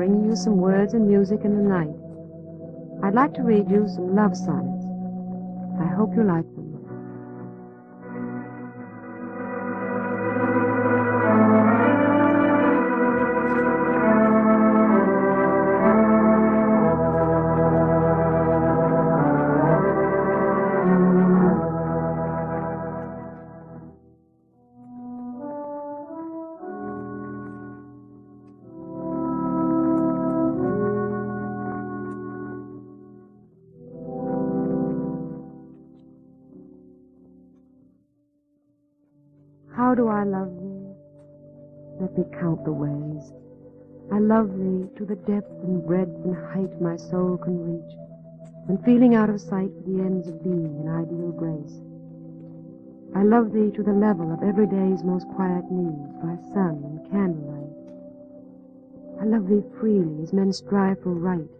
bringing you some words and music in the night. I'd like to read you some love sonnets. I hope you like them. How do I love thee? Let me count the ways. I love thee to the depth and breadth and height my soul can reach, when feeling out of sight for the ends of being in ideal grace. I love thee to the level of every day's most quiet need, by sun and candlelight. I love thee freely as men strive for right.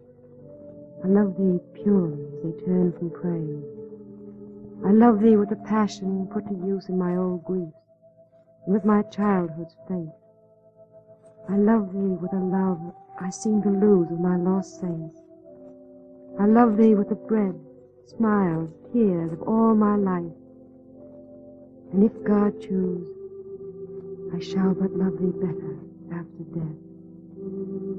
I love thee purely as they turn from praise. I love thee with a passion put to use in my old griefs with my childhood's faith. I love thee with a love I seem to lose with my lost saints. I love thee with the bread, smiles, tears of all my life. And if God choose, I shall but love thee better after death.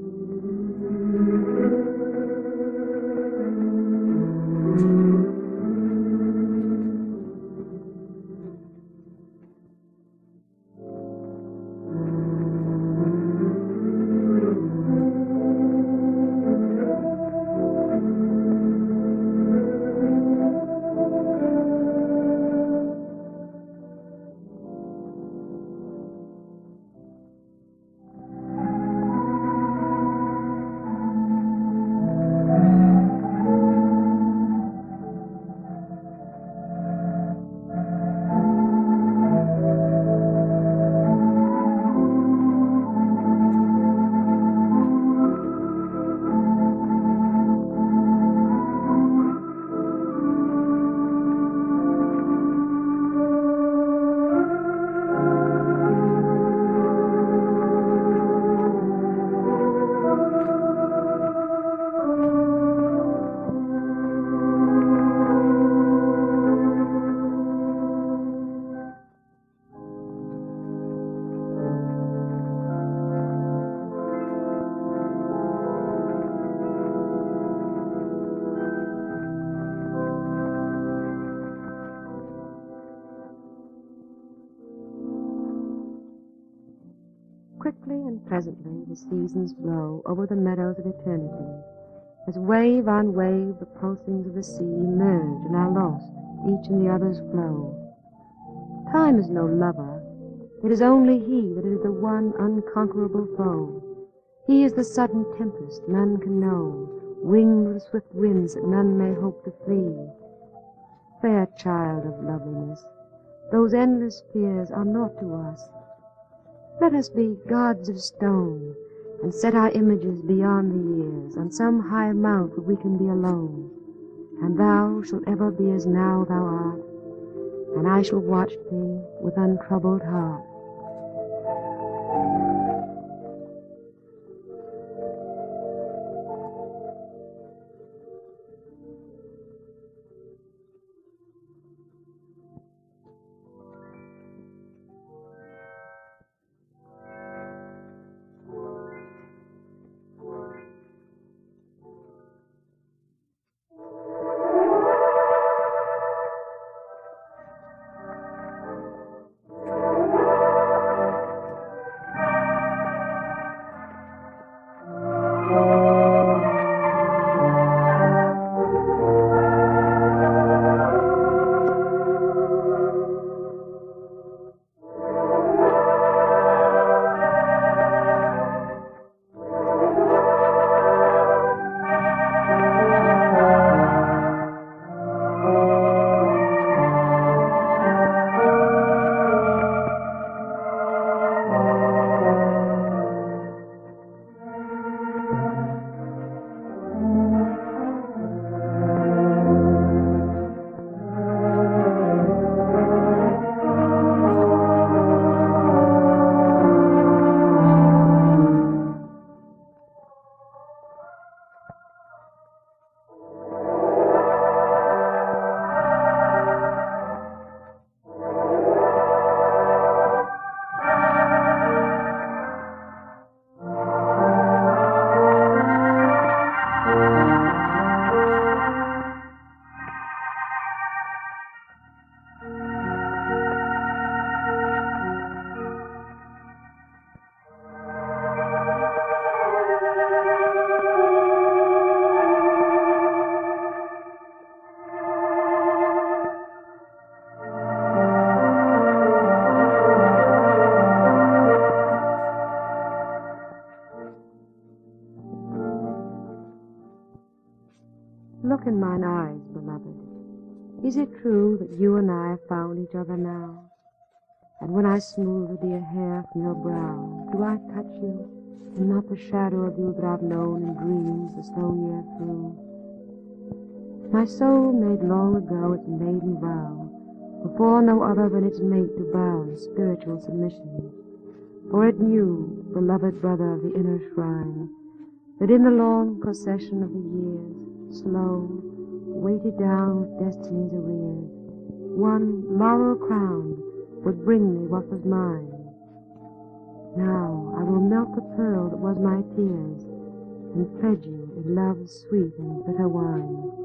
Quickly and pleasantly the seasons blow over the meadows of eternity, as wave on wave the pulsings of the sea merge and are lost, each in the other's flow. Time is no lover, it is only he that is the one unconquerable foe. He is the sudden tempest none can know, winged with swift winds that none may hope to flee. Fair child of loveliness, those endless fears are naught to us. Let us be gods of stone, and set our images beyond the years, on some high mount where we can be alone. And thou shalt ever be as now thou art, and I shall watch thee with untroubled heart. Is it true that you and I have found each other now? And when I smooth the dear hair from your brow, do I touch you, and not the shadow of you that I've known in dreams the slow year through? My soul made long ago its maiden vow, before no other than its mate to bow in spiritual submission. For it knew, beloved brother of the inner shrine, that in the long procession of the years, slow, weighted down with destiny's arrears, one laurel crown would bring me what was mine. Now I will melt the pearl that was my tears, and pledge you in love's sweet and bitter wine.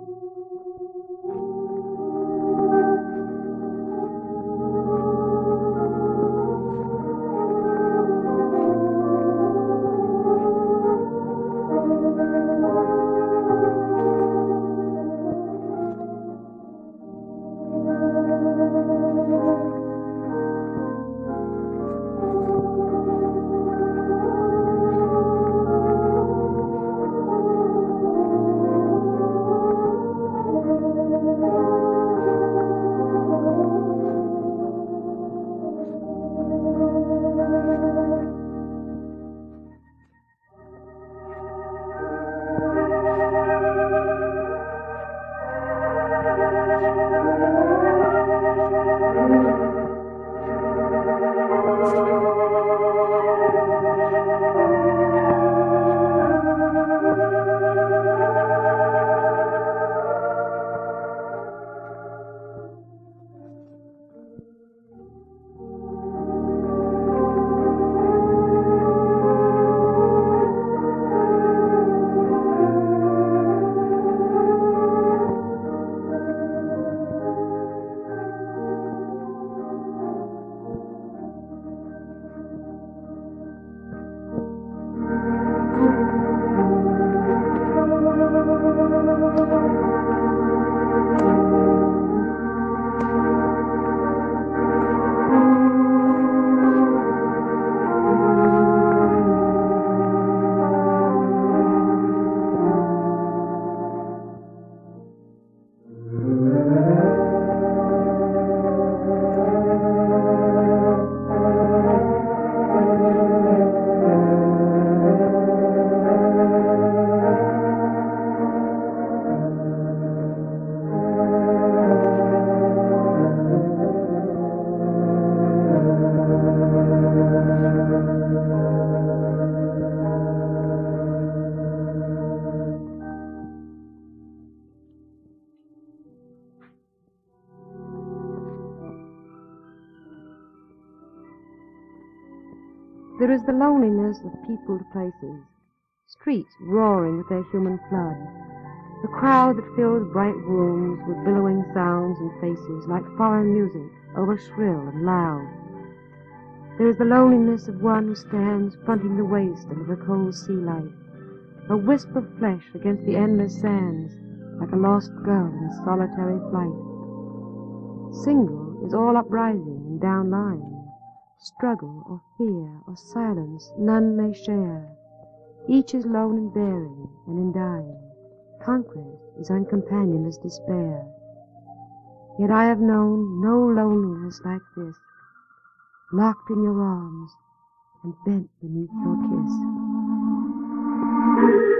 The loneliness of peopled places, streets roaring with their human flood, the crowd that fills bright rooms with billowing sounds and faces like foreign music, over shrill and loud. There is the loneliness of one who stands fronting the waste under the cold sea light, a wisp of flesh against the endless sands, like a lost girl in solitary flight. Single is all uprising and down lying struggle or fear or silence none may share. Each is lone in bearing and in dying. Conquest is uncompanioned as despair. Yet I have known no loneliness like this, locked in your arms and bent beneath your kiss.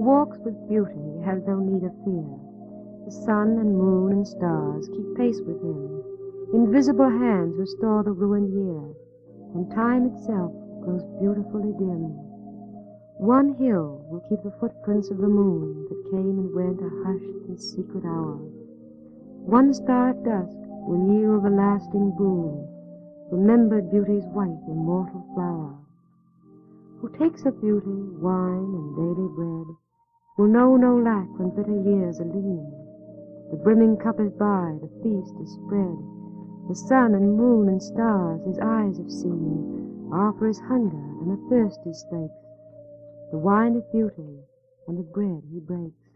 Walks with beauty has no need of fear. The sun and moon and stars keep pace with him. Invisible hands restore the ruined year, and time itself grows beautifully dim. One hill will keep the footprints of the moon that came and went a hushed and secret hour. One star at dusk will yield the lasting boon, remembered beauty's white immortal flower. Who takes of beauty wine and daily bread will know no lack when bitter years are lean. The brimming cup is by, the feast is spread. The sun and moon and stars his eyes have seen are for his hunger and the thirst he slakes, the wine of beauty and the bread he breaks.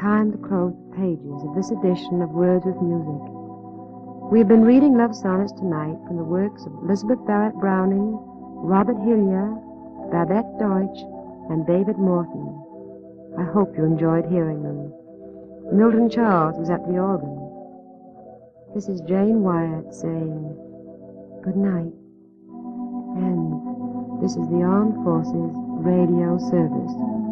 Time to close the pages of this edition of Words with Music. We have been reading love sonnets tonight from the works of Elizabeth Barrett Browning, Robert Hillyer, Babette Deutsch, and David Morton. I hope you enjoyed hearing them. Milton Charles was at the organ. This is Jane Wyatt saying good night. And this is the Armed Forces Radio Service.